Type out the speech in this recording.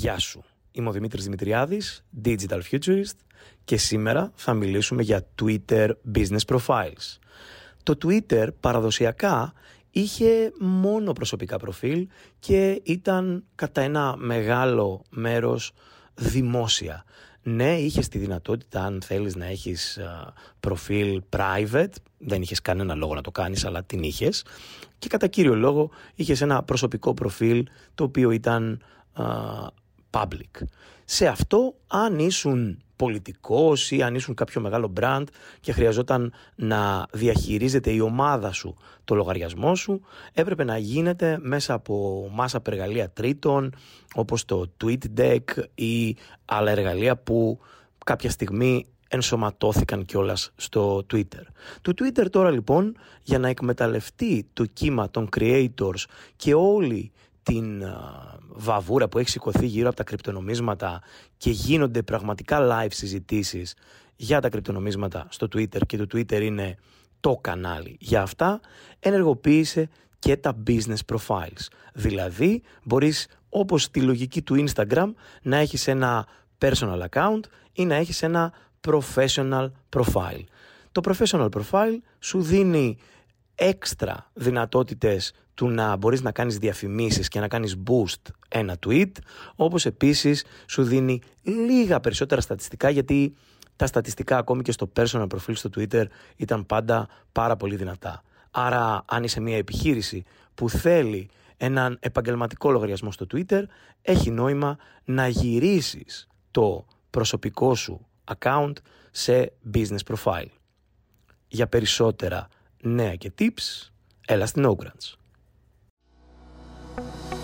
Γεια σου. Είμαι ο Δημήτρης Δημητριάδης, Digital Futurist και σήμερα θα μιλήσουμε για Twitter Business Profiles. Το Twitter παραδοσιακά είχε μόνο προσωπικά προφίλ και ήταν κατά ένα μεγάλο μέρος δημόσια. Ναι, είχες τη δυνατότητα αν θέλεις να έχεις προφίλ private, δεν είχες κανένα λόγο να το κάνεις αλλά την είχες και κατά κύριο λόγο είχες ένα προσωπικό προφίλ το οποίο ήταν public. Σε αυτό αν ήσουν πολιτικός ή αν ήσουν κάποιο μεγάλο brand και χρειαζόταν να διαχειρίζεται η ομάδα σου το λογαριασμό σου, έπρεπε να γίνεται μέσα από μάσα εργαλεία τρίτων όπως το TweetDeck ή άλλα εργαλεία που κάποια στιγμή ενσωματώθηκαν κιόλας στο Twitter. Το Twitter τώρα λοιπόν για να εκμεταλλευτεί το κύμα των creators και όλη την βαβούρα που έχει σηκωθεί γύρω από τα κρυπτονομίσματα και γίνονται πραγματικά live συζητήσεις για τα κρυπτονομίσματα στο Twitter και το Twitter είναι το κανάλι για αυτά, ενεργοποίησε και τα business profiles. Δηλαδή, μπορείς όπως τη λογική του Instagram να έχεις ένα personal account ή να έχεις ένα professional profile. Το professional profile σου δίνει έξτρα δυνατότητες του να μπορείς να κάνεις διαφημίσεις και να κάνεις boost ένα tweet, όπως επίσης σου δίνει λίγα περισσότερα στατιστικά γιατί τα στατιστικά ακόμη και στο personal profile στο Twitter ήταν πάντα πάρα πολύ δυνατά. Άρα αν είσαι μια επιχείρηση που θέλει έναν επαγγελματικό λογαριασμό στο Twitter, έχει νόημα να γυρίσεις το προσωπικό σου account σε business profile. Για περισσότερα νέα και tips, έλα στην Ogrants. thank you